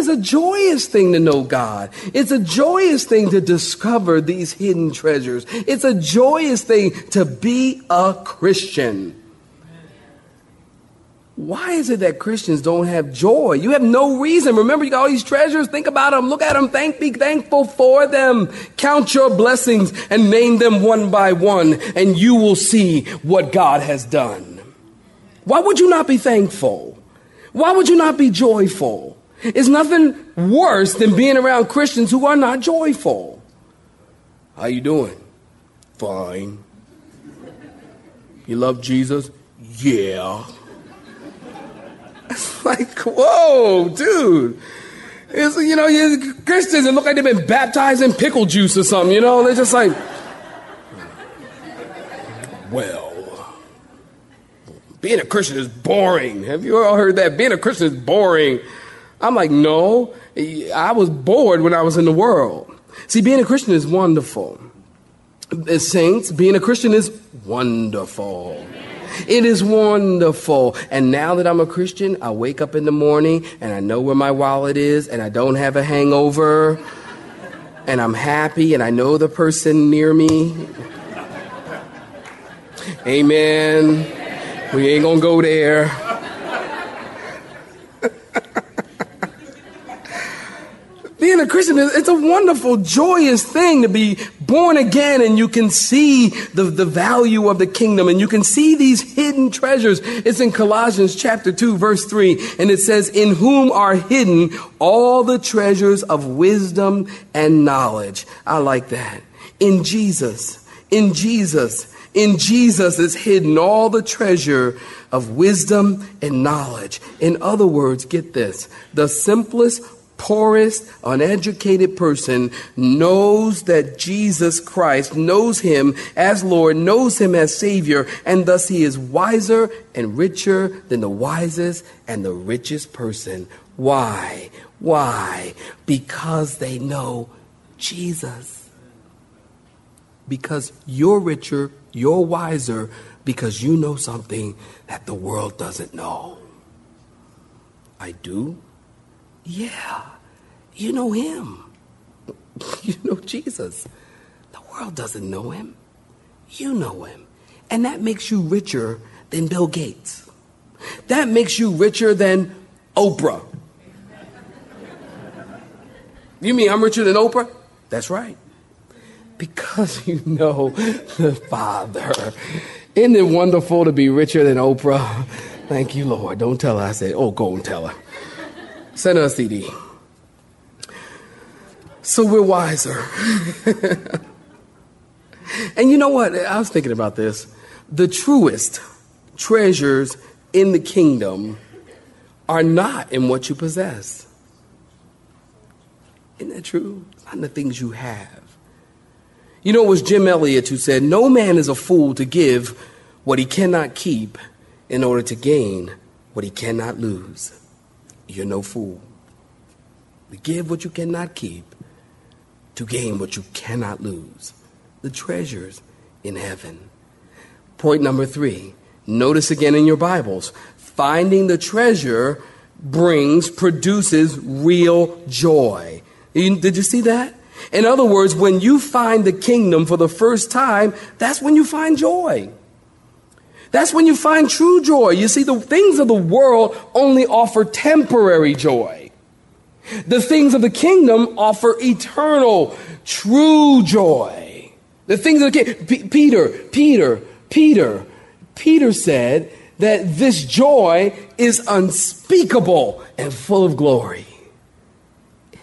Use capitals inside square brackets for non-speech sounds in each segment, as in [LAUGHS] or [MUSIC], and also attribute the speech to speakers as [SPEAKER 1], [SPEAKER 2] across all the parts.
[SPEAKER 1] Is a joyous thing to know God. It's a joyous thing to discover these hidden treasures. It's a joyous thing to be a Christian. Why is it that Christians don't have joy? You have no reason. Remember, you got all these treasures. Think about them. Look at them. Thank, be thankful for them. Count your blessings and name them one by one, and you will see what God has done. Why would you not be thankful? Why would you not be joyful? It's nothing worse than being around Christians who are not joyful. How you doing? Fine. You love Jesus? Yeah. [LAUGHS] It's like, whoa, dude. It's, you know, Christians and look like they've been baptized in pickle juice or something, you know? They're just like, well, being a Christian is boring. Have you all heard that? Being a Christian is boring. I'm like, no, I was bored when I was in the world. See, being a Christian is wonderful. As saints, being a Christian is wonderful. It is wonderful. And now that I'm a Christian, I wake up in the morning and I know where my wallet is and I don't have a hangover. And I'm happy and I know the person near me. Amen. We ain't gonna go there. Being a Christian, it's a wonderful, joyous thing to be born again and you can see the, the value of the kingdom and you can see these hidden treasures. It's in Colossians chapter 2 verse 3 and it says, in whom are hidden all the treasures of wisdom and knowledge. I like that. In Jesus, in Jesus, in Jesus is hidden all the treasure of wisdom and knowledge. In other words, get this, the simplest poorest, uneducated person knows that Jesus Christ knows him as Lord, knows him as Savior, and thus he is wiser and richer than the wisest and the richest person. Why? Why? Because they know Jesus. Because you're richer, you're wiser, because you know something that the world doesn't know. I do. Yeah, you know him. [LAUGHS] You know Jesus. The world doesn't know him. You know him. And that makes you richer than Bill Gates. That makes you richer than Oprah. You mean I'm richer than Oprah? That's right. Because [LAUGHS] you know the Father. Isn't it wonderful to be richer than Oprah? Thank you, Lord. Don't tell her I said, oh, go and tell her. Send us a CD. So we're wiser. [LAUGHS] and you know what? I was thinking about this. The truest treasures in the kingdom are not in what you possess. Isn't that true? It's not in the things you have. You know, it was Jim Elliot who said, No man is a fool to give what he cannot keep in order to gain what he cannot lose. You're no fool. To give what you cannot keep, to gain what you cannot lose. The treasures in heaven. Point number three. Notice again in your Bibles. Finding the treasure brings, produces real joy. Did you see that? In other words, when you find the kingdom for the first time, that's when you find joy. That's when you find true joy. You see, the things of the world only offer temporary joy. The things of the kingdom offer eternal, true joy. The things that came, P- Peter, Peter, Peter, Peter said that this joy is unspeakable and full of glory.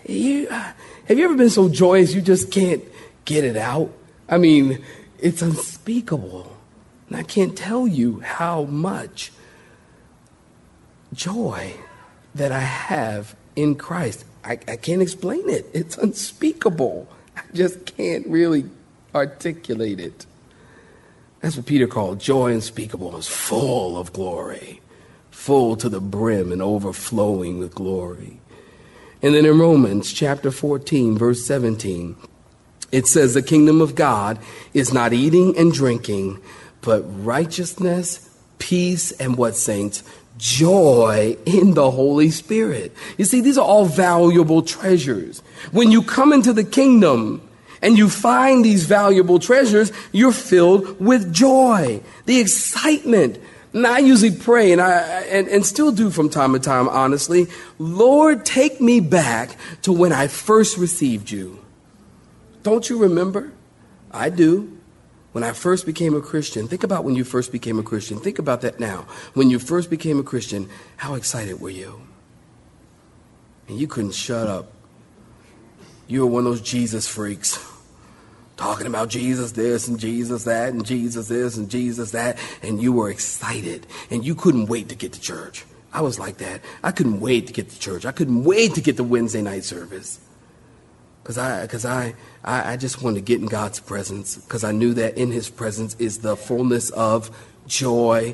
[SPEAKER 1] You, uh, have you ever been so joyous you just can't get it out? I mean, it's unspeakable. And I can't tell you how much joy that I have in Christ. I, I can't explain it. It's unspeakable. I just can't really articulate it. That's what Peter called joy unspeakable. It's full of glory, full to the brim and overflowing with glory. And then in Romans chapter 14, verse 17, it says, The kingdom of God is not eating and drinking, but righteousness, peace, and what, saints? Joy in the Holy Spirit. You see, these are all valuable treasures. When you come into the kingdom, and you find these valuable treasures, you're filled with joy, the excitement. And I usually pray, and I and, and still do from time to time, honestly, Lord, take me back to when I first received you. Don't you remember? I do. When I first became a Christian, think about when you first became a Christian. Think about that now. When you first became a Christian, how excited were you? And you couldn't shut up you were one of those Jesus freaks. Talking about Jesus this and Jesus that and Jesus this and Jesus that, and you were excited and you couldn't wait to get to church. I was like that. I couldn't wait to get to church. I couldn't wait to get to Wednesday night service. Because I, cause I, I, I just wanted to get in God's presence because I knew that in His presence is the fullness of joy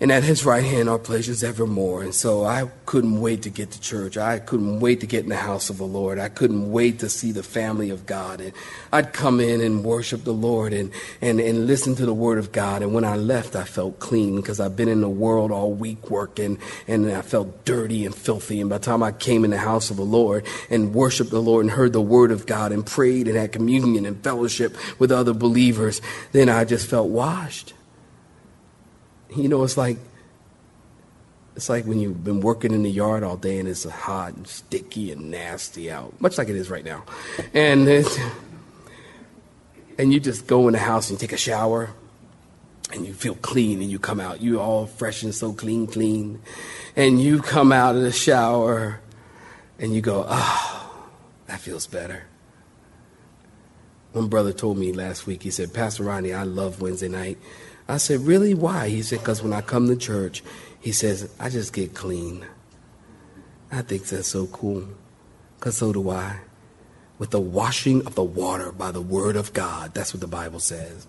[SPEAKER 1] and at his right hand are pleasures evermore. And so I couldn't wait to get to church. I couldn't wait to get in the house of the Lord. I couldn't wait to see the family of God. And I'd come in and worship the Lord and, and, and listen to the word of God. And when I left, I felt clean because I've been in the world all week working and I felt dirty and filthy. And by the time I came in the house of the Lord and worshiped the Lord and heard the word of God and prayed and had communion and fellowship with other believers, then I just felt washed. You know, it's like it's like when you've been working in the yard all day and it's hot and sticky and nasty out, much like it is right now. And and you just go in the house and take a shower and you feel clean and you come out. You all fresh and so clean, clean. And you come out of the shower and you go, oh, that feels better. One brother told me last week, he said, Pastor Ronnie, I love Wednesday night I said, Really? Why? He said, Because when I come to church, he says, I just get clean. I think that's so cool. Because so do I. With the washing of the water by the word of God. That's what the Bible says.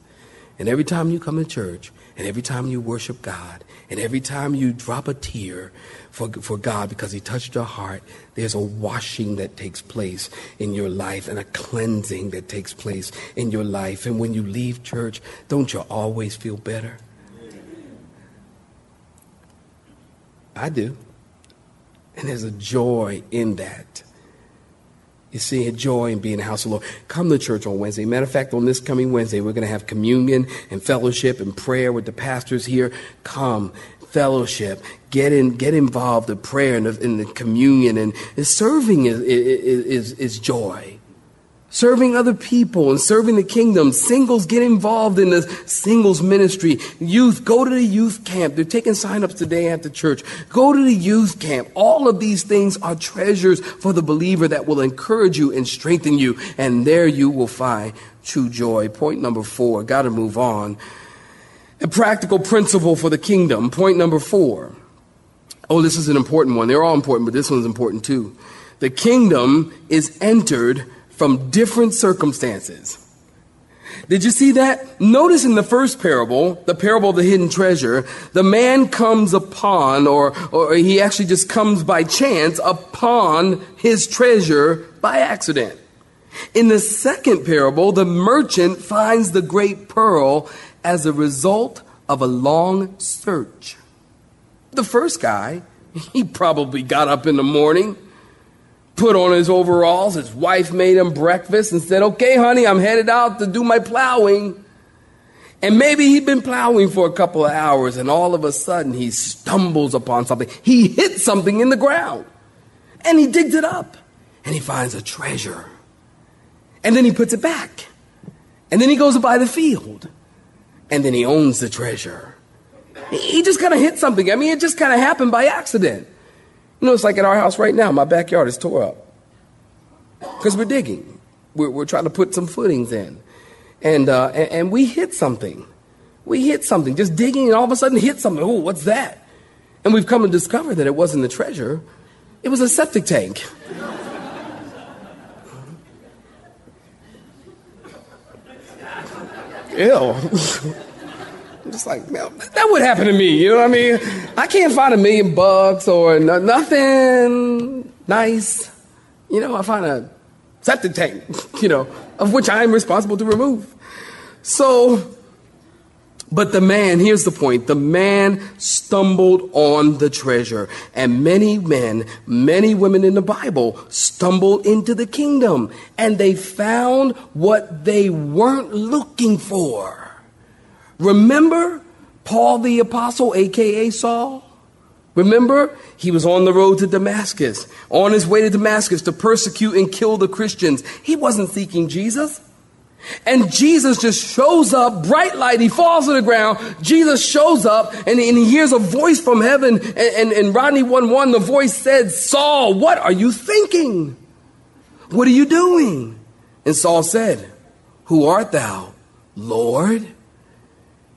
[SPEAKER 1] And every time you come to church, and every time you worship God, and every time you drop a tear for, for God because He touched your heart, there's a washing that takes place in your life and a cleansing that takes place in your life. And when you leave church, don't you always feel better? I do. And there's a joy in that. You see a joy in being in the house of the Lord. Come to church on Wednesday. Matter of fact, on this coming Wednesday, we're going to have communion and fellowship and prayer with the pastors here. Come, fellowship, get in, get involved in prayer and in the communion and, and serving is, is, is, is joy serving other people and serving the kingdom. Singles get involved in the singles ministry. Youth, go to the youth camp. They're taking sign-ups today at the church. Go to the youth camp. All of these things are treasures for the believer that will encourage you and strengthen you. And there you will find true joy. Point number four, got to move on. A practical principle for the kingdom. Point number four. Oh, this is an important one. They're all important, but this one's important too. The kingdom is entered from different circumstances. Did you see that? Notice in the first parable, the parable of the hidden treasure, the man comes upon, or, or he actually just comes by chance upon his treasure by accident. In the second parable, the merchant finds the great pearl as a result of a long search. The first guy, [LAUGHS] he probably got up in the morning, put on his overalls. His wife made him breakfast and said, Okay, honey, I'm headed out to do my plowing. And maybe he'd been plowing for a couple of hours and all of a sudden he stumbles upon something. He hits something in the ground and he digs it up and he finds a treasure. And then he puts it back And then he goes by the field. And then he owns the treasure. He just kind of hit something. I mean, it just kind of happened by accident. You know, it's like at our house right now, my backyard is tore up. Because we're digging. We're, we're, trying to put some footings in. And, uh, and, and we hit something. We hit something, just digging, and all of a sudden hit something. Oh, what's that? And we've come to discover that it wasn't the treasure, it was a septic tank. Ew. [LAUGHS] I'm just like, man, that would happen to me. You know what I mean? I can't find a million bucks or no, nothing nice. You know, I find a septic tank, you know, of which I am responsible to remove. So, but the man, here's the point the man stumbled on the treasure. And many men, many women in the Bible stumbled into the kingdom and they found what they weren't looking for. Remember Paul the Apostle, aka Saul? Remember, he was on the road to Damascus, on his way to Damascus to persecute and kill the Christians. He wasn't seeking Jesus. And Jesus just shows up, bright light, he falls to the ground. Jesus shows up and, and he hears a voice from heaven. And, and, and Rodney 1 1, the voice said, Saul, what are you thinking? What are you doing? And Saul said, Who art thou, Lord?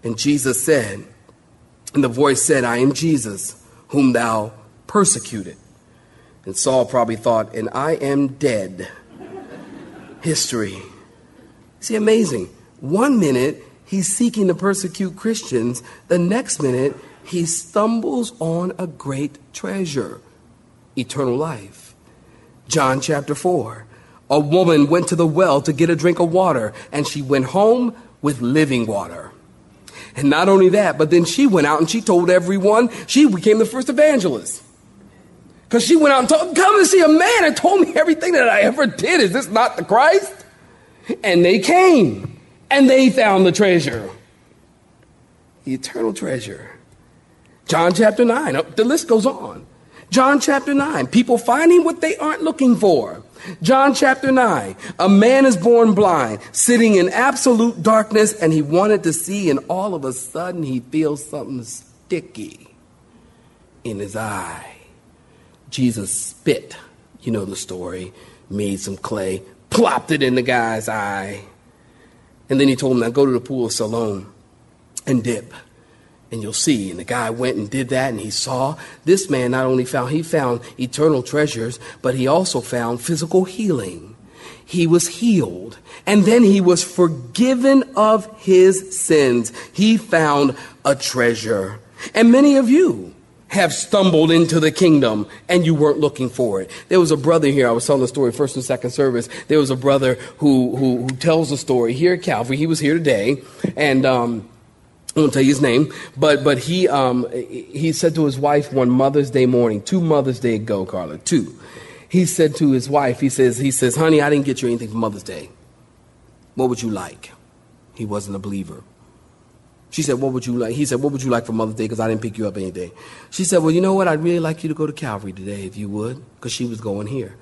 [SPEAKER 1] And Jesus said, and the voice said, I am Jesus, whom thou persecuted. And Saul probably thought, and I am dead. History. See, amazing. One minute, he's seeking to persecute Christians. The next minute, he stumbles on a great treasure eternal life. John chapter 4. A woman went to the well to get a drink of water, and she went home with living water. And not only that, but then she went out and she told everyone, she became the first evangelist. Because she went out and told, come and see a man and told me everything that I ever did. Is this not the Christ? And they came and they found the treasure. The eternal treasure. John chapter 9, the list goes on. John chapter 9, people finding what they aren't looking for. John chapter 9, a man is born blind, sitting in absolute darkness, and he wanted to see, and all of a sudden he feels something sticky in his eye. Jesus spit, you know the story, made some clay, plopped it in the guy's eye. And then he told him, now go to the pool of Siloam and dip and you'll see. And the guy went and did that, and he saw this man not only found, he found eternal treasures, but he also found physical healing. He was healed, and then he was forgiven of his sins. He found a treasure. And many of you have stumbled into the kingdom and you weren't looking for it. There was a brother here, I was telling the story first and second service. There was a brother who, who, who tells the story here at Calvary. He was here today, and, um, I won't tell you his name, but but he um, he said to his wife one Mother's Day morning, two Mother's Day ago, Carla, two. He said to his wife, he says, he says, honey, I didn't get you anything for Mother's Day. What would you like? He wasn't a believer. She said, what would you like? He said, what would you like for Mother's Day? Because I didn't pick you up anything. She said, well, you know what? I'd really like you to go to Calvary today if you would, because she was going here.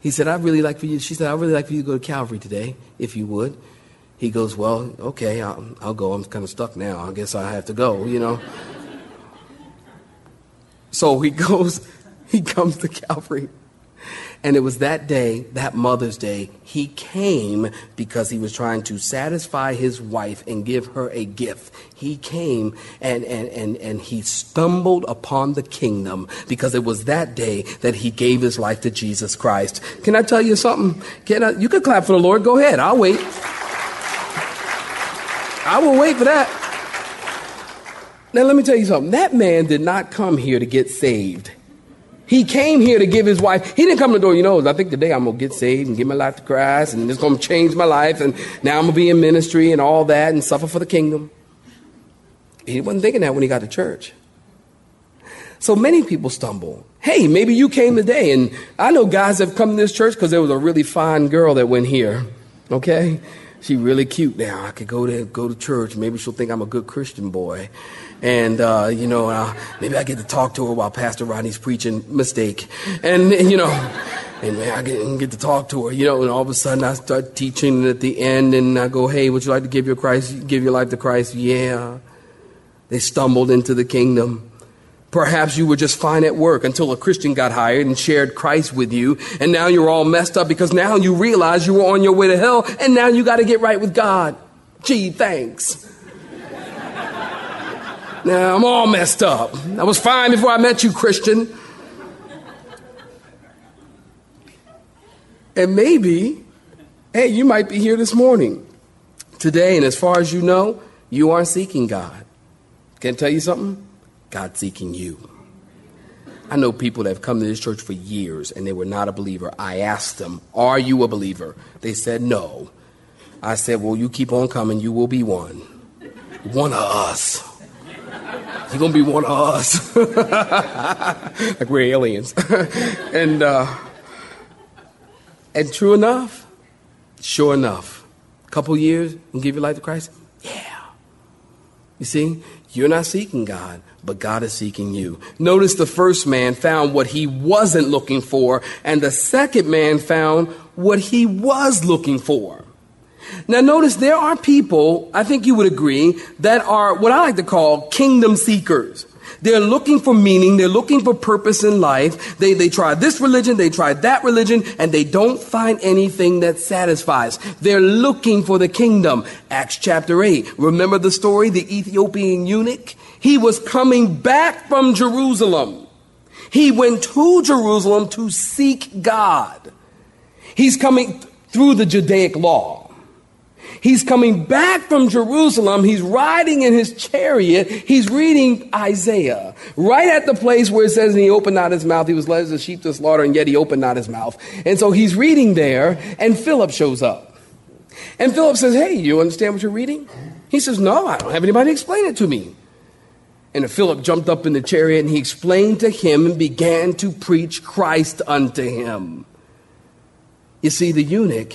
[SPEAKER 1] He said, I'd really like for you. She said, I'd really like for you to go to Calvary today if you would he goes, Well, okay, I'll, I'll go. I'm kind of stuck now. I guess I have to go, you know. so he [LAUGHS] goes, he comes to Calvary. And it was that day, that Mother's Day, he came because he was trying to satisfy his wife and give her a gift. He came and, and, and, and he stumbled upon the kingdom because it was that day that he gave his life to Jesus Christ. Can I tell you something? Can I, you can clap for the Lord. Go ahead. I'll wait. I will wait for that. Now, let me tell you something. That man did not come here to get saved. He came here to give his wife. He didn't come to the door, you know, I think today I'm going to get saved and give my life to Christ and it's going to change my life and now I'm going to be in ministry and all that and suffer for the kingdom. He wasn't thinking that when he got to church. So many people stumble. Hey, maybe you came today and I know guys have come to this church because there was a really fine girl that went here. Okay? She really cute now. I could go to go to church. Maybe she'll think I'm a good Christian boy, and uh, you know, uh, maybe I get to talk to her while Pastor Rodney's preaching. Mistake, and you know, and man, I get, get to talk to her. You know, and all of a sudden I start teaching at the end, and I go, "Hey, would you like to give your Christ, give your life to Christ?" Yeah. They stumbled into the kingdom. Perhaps you were just fine at work until a Christian got hired and shared Christ with you, and now you're all messed up because now you realize you were on your way to hell, and now you got to get right with God. Gee, thanks. now I'm all messed up. I was fine before I met you, Christian. And maybe, hey, you might be here this morning, today, and as far as you know, you aren't seeking God. Can I tell you something? God seeking you. I know people that have come to this church for years and they were not a believer. I asked them, Are you a believer? They said, No. I said, Well, you keep on coming, you will be one. One of us. You're going to be one of us. [LAUGHS] like we're aliens. [LAUGHS] and, uh, and true enough, sure enough, a couple years and give your life to Christ? Yeah. You see, you're not seeking God, but God is seeking you. Notice the first man found what he wasn't looking for, and the second man found what he was looking for. Now, notice there are people, I think you would agree, that are what I like to call kingdom seekers. They're looking for meaning. They're looking for purpose in life. They, they try this religion. They try that religion and they don't find anything that satisfies. They're looking for the kingdom. Acts chapter 8. Remember the story? The Ethiopian eunuch? He was coming back from Jerusalem. He went to Jerusalem to seek God. He's coming through the Judaic law. He's coming back from Jerusalem. He's riding in his chariot. He's reading Isaiah right at the place where it says, and he opened not his mouth. He was led as a sheep to slaughter, and yet he opened not his mouth. And so he's reading there, and Philip shows up. And Philip says, Hey, you understand what you're reading? He says, No, I don't have anybody explain it to me. And Philip jumped up in the chariot and he explained to him and began to preach Christ unto him. You see, the eunuch,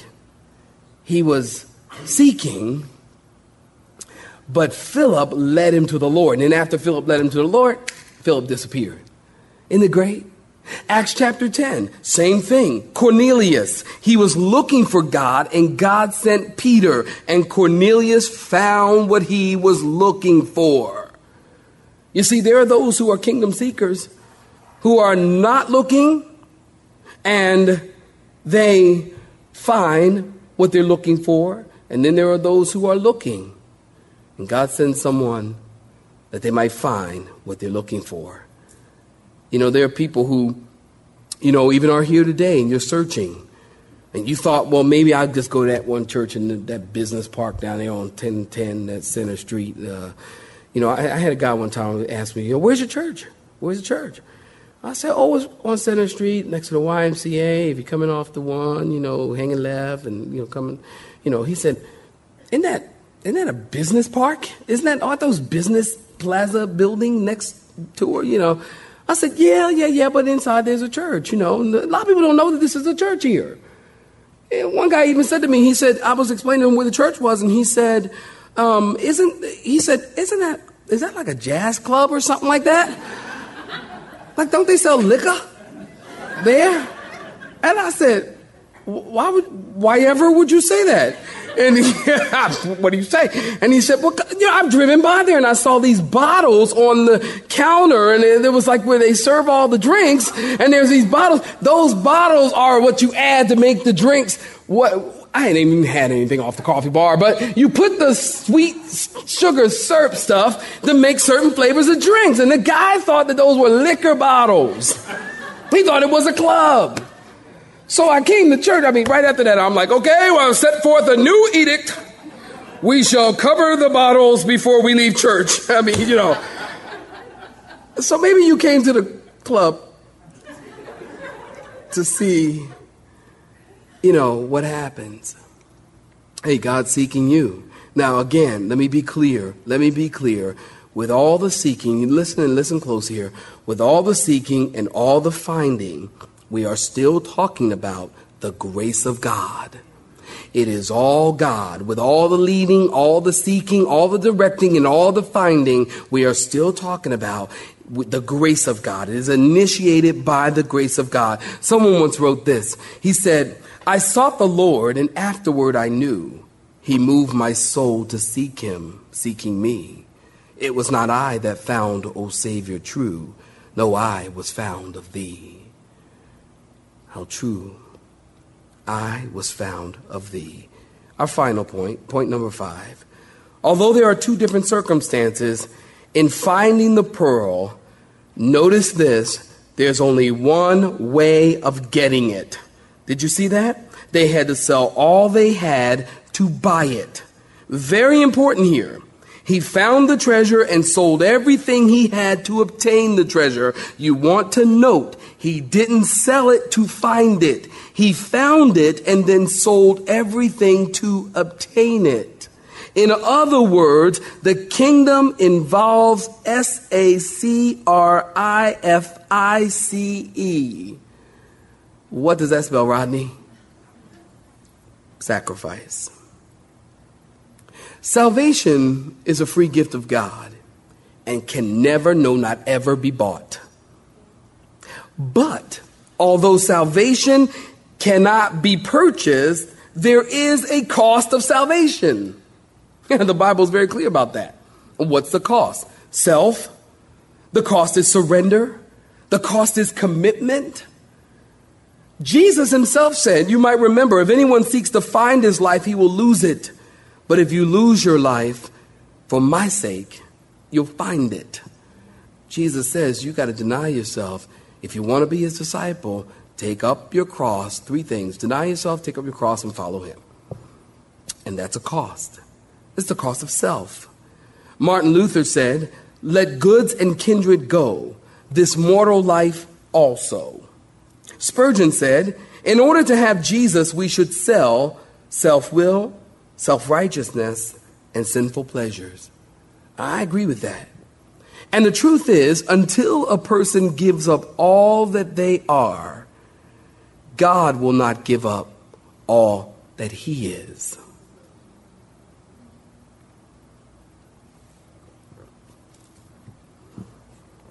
[SPEAKER 1] he was seeking, but Philip led him to the Lord. And then after Philip led him to the Lord, Philip disappeared. Isn't it great? Acts chapter 10, same thing. Cornelius, he was looking for God and God sent Peter and Cornelius found what he was looking for. You see, there are those who are kingdom seekers who are not looking and they find what they're looking for and then there are those who are looking. And God sends someone that they might find what they're looking for. You know, there are people who, you know, even are here today and you're searching. And you thought, well, maybe I'll just go to that one church in that business park down there on 1010, that Center Street. Uh, you know, I, I, had a guy one time ask me, you know, where's your church? Where's the church? I said, oh, it's on Center Street next to the YMCA. If you're coming off the one, you know, hanging left and, you know, coming you know, he said, isn't that, isn't that a business park? Isn't that, aren't those business plaza building next to her, you know? I said, yeah, yeah, yeah, but inside there's a church, you know. a lot of people don't know that this is a church here. And one guy even said to me, he said, I was explaining to him where the church was, and he said, um, isn't, he said, isn't that, is that like a jazz club or something like that? Like, don't they sell liquor there? And I said, why would, why ever would you say that? And he, [LAUGHS] what do you say? And he said, well, you know, I've driven by there and I saw these bottles on the counter and it, was like where they serve all the drinks and there's these bottles. Those bottles are what you add to make the drinks. What, I ain't even had anything off the coffee bar, but you put the sweet sugar syrup stuff to make certain flavors of drinks. And the guy thought that those were liquor bottles. He thought it was a club. So I came to church. I mean, right after that, I'm like, okay, well, set forth a new edict. We shall cover the bottles before we leave church. [LAUGHS] I mean, you know. So maybe you came to the club to see, you know, what happens. Hey, God's seeking you. Now, again, let me be clear. Let me be clear. With all the seeking, listen and listen close here. With all the seeking and all the finding, we are still talking about the grace of God. it is all God. With all the leading, all the seeking, all the directing, and all the finding, we are still talking about the grace of God. It is initiated by the grace of God. Someone once wrote this. He said, I sought the Lord, and afterward I knew he moved my soul to seek him, seeking me. It was not I that found, O Savior, true. No, I was found of thee. How true. I was found of thee. Our final point, point number five. Although there are two different circumstances, in finding the pearl, notice this there's only one way of getting it. Did you see that? They had to sell all they had to buy it. Very important here. He found the treasure and sold everything he had to obtain the treasure. You want to note, he didn't sell it to find it. He found it and then sold everything to obtain it. In other words, the kingdom involves S A C R I F I C E. What does that spell, Rodney? Sacrifice. Salvation is a free gift of God and can never, no, not ever be bought. But although salvation cannot be purchased, there is a cost of salvation. And [LAUGHS] the Bible is very clear about that. What's the cost? Self. The cost is surrender. The cost is commitment. Jesus himself said, you might remember, if anyone seeks to find his life, he will lose it. But if you lose your life for my sake, you'll find it. Jesus says you got to deny yourself. If you want to be his disciple, take up your cross. Three things deny yourself, take up your cross, and follow him. And that's a cost. It's the cost of self. Martin Luther said, Let goods and kindred go, this mortal life also. Spurgeon said, In order to have Jesus, we should sell self will, self righteousness, and sinful pleasures. I agree with that. And the truth is, until a person gives up all that they are, God will not give up all that He is.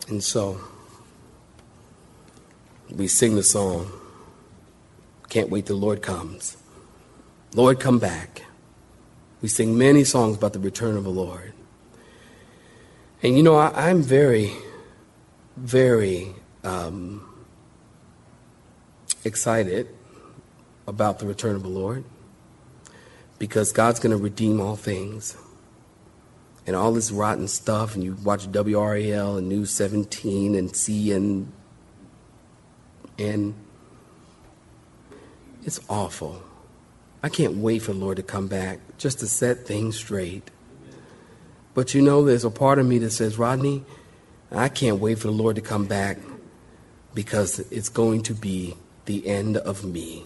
[SPEAKER 1] And so, we sing the song, Can't Wait Till the Lord Comes. Lord, come back. We sing many songs about the return of the Lord. And you know, I, am very, very um, excited about the return of the Lord because God's going to redeem all things. And all this rotten stuff, and you watch WRAL and News 17 and see and it's awful. I can't wait for the Lord to come back just to set things straight. But you know, there's a part of me that says, Rodney, I can't wait for the Lord to come back because it's going to be the end of me.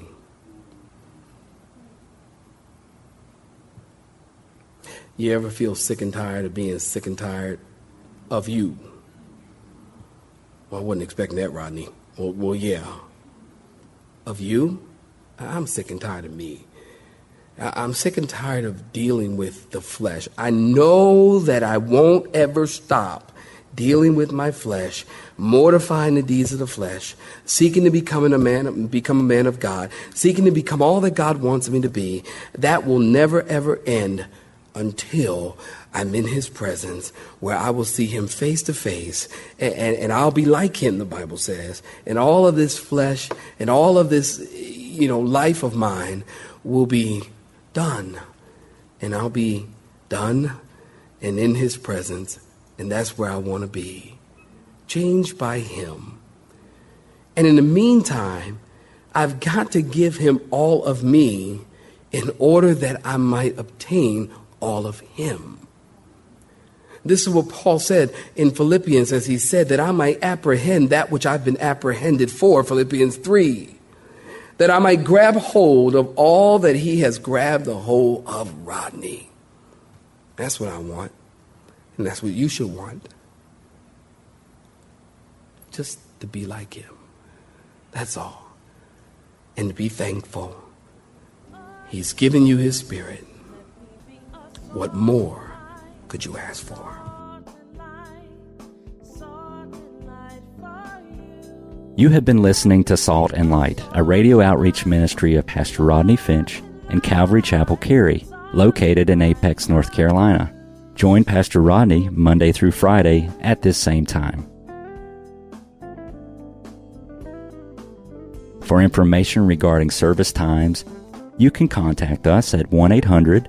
[SPEAKER 1] You ever feel sick and tired of being sick and tired of you? Well, I wasn't expecting that, Rodney. Well, well yeah. Of you? I'm sick and tired of me. I'm sick and tired of dealing with the flesh. I know that I won't ever stop dealing with my flesh, mortifying the deeds of the flesh, seeking to become a man, become a man of God, seeking to become all that God wants me to be. That will never ever end until I'm in his presence where I will see him face to face and, and, and, I'll be like him, the Bible says. And all of this flesh and all of this, you know, life of mine will be done. And I'll be done and in his presence. And that's where I want to be. Changed by him. And in the meantime, I've got to give him all of me in order that I might obtain all of him. This is what Paul said in Philippians as he said that I might apprehend that which I've been apprehended for, Philippians 3 that I might grab hold of all that he has grabbed the hold of Rodney. That's what I want. And that's what you should want. Just to be like him. That's all. And to be thankful. He's given you His Spirit. What more could you ask for?
[SPEAKER 2] You have been listening to Salt and Light, a radio outreach ministry of Pastor Rodney Finch and Calvary Chapel Cary, located in Apex, North Carolina. Join Pastor Rodney Monday through Friday at this same time. For information regarding service times, you can contact us at 1 800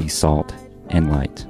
[SPEAKER 2] be salt and light.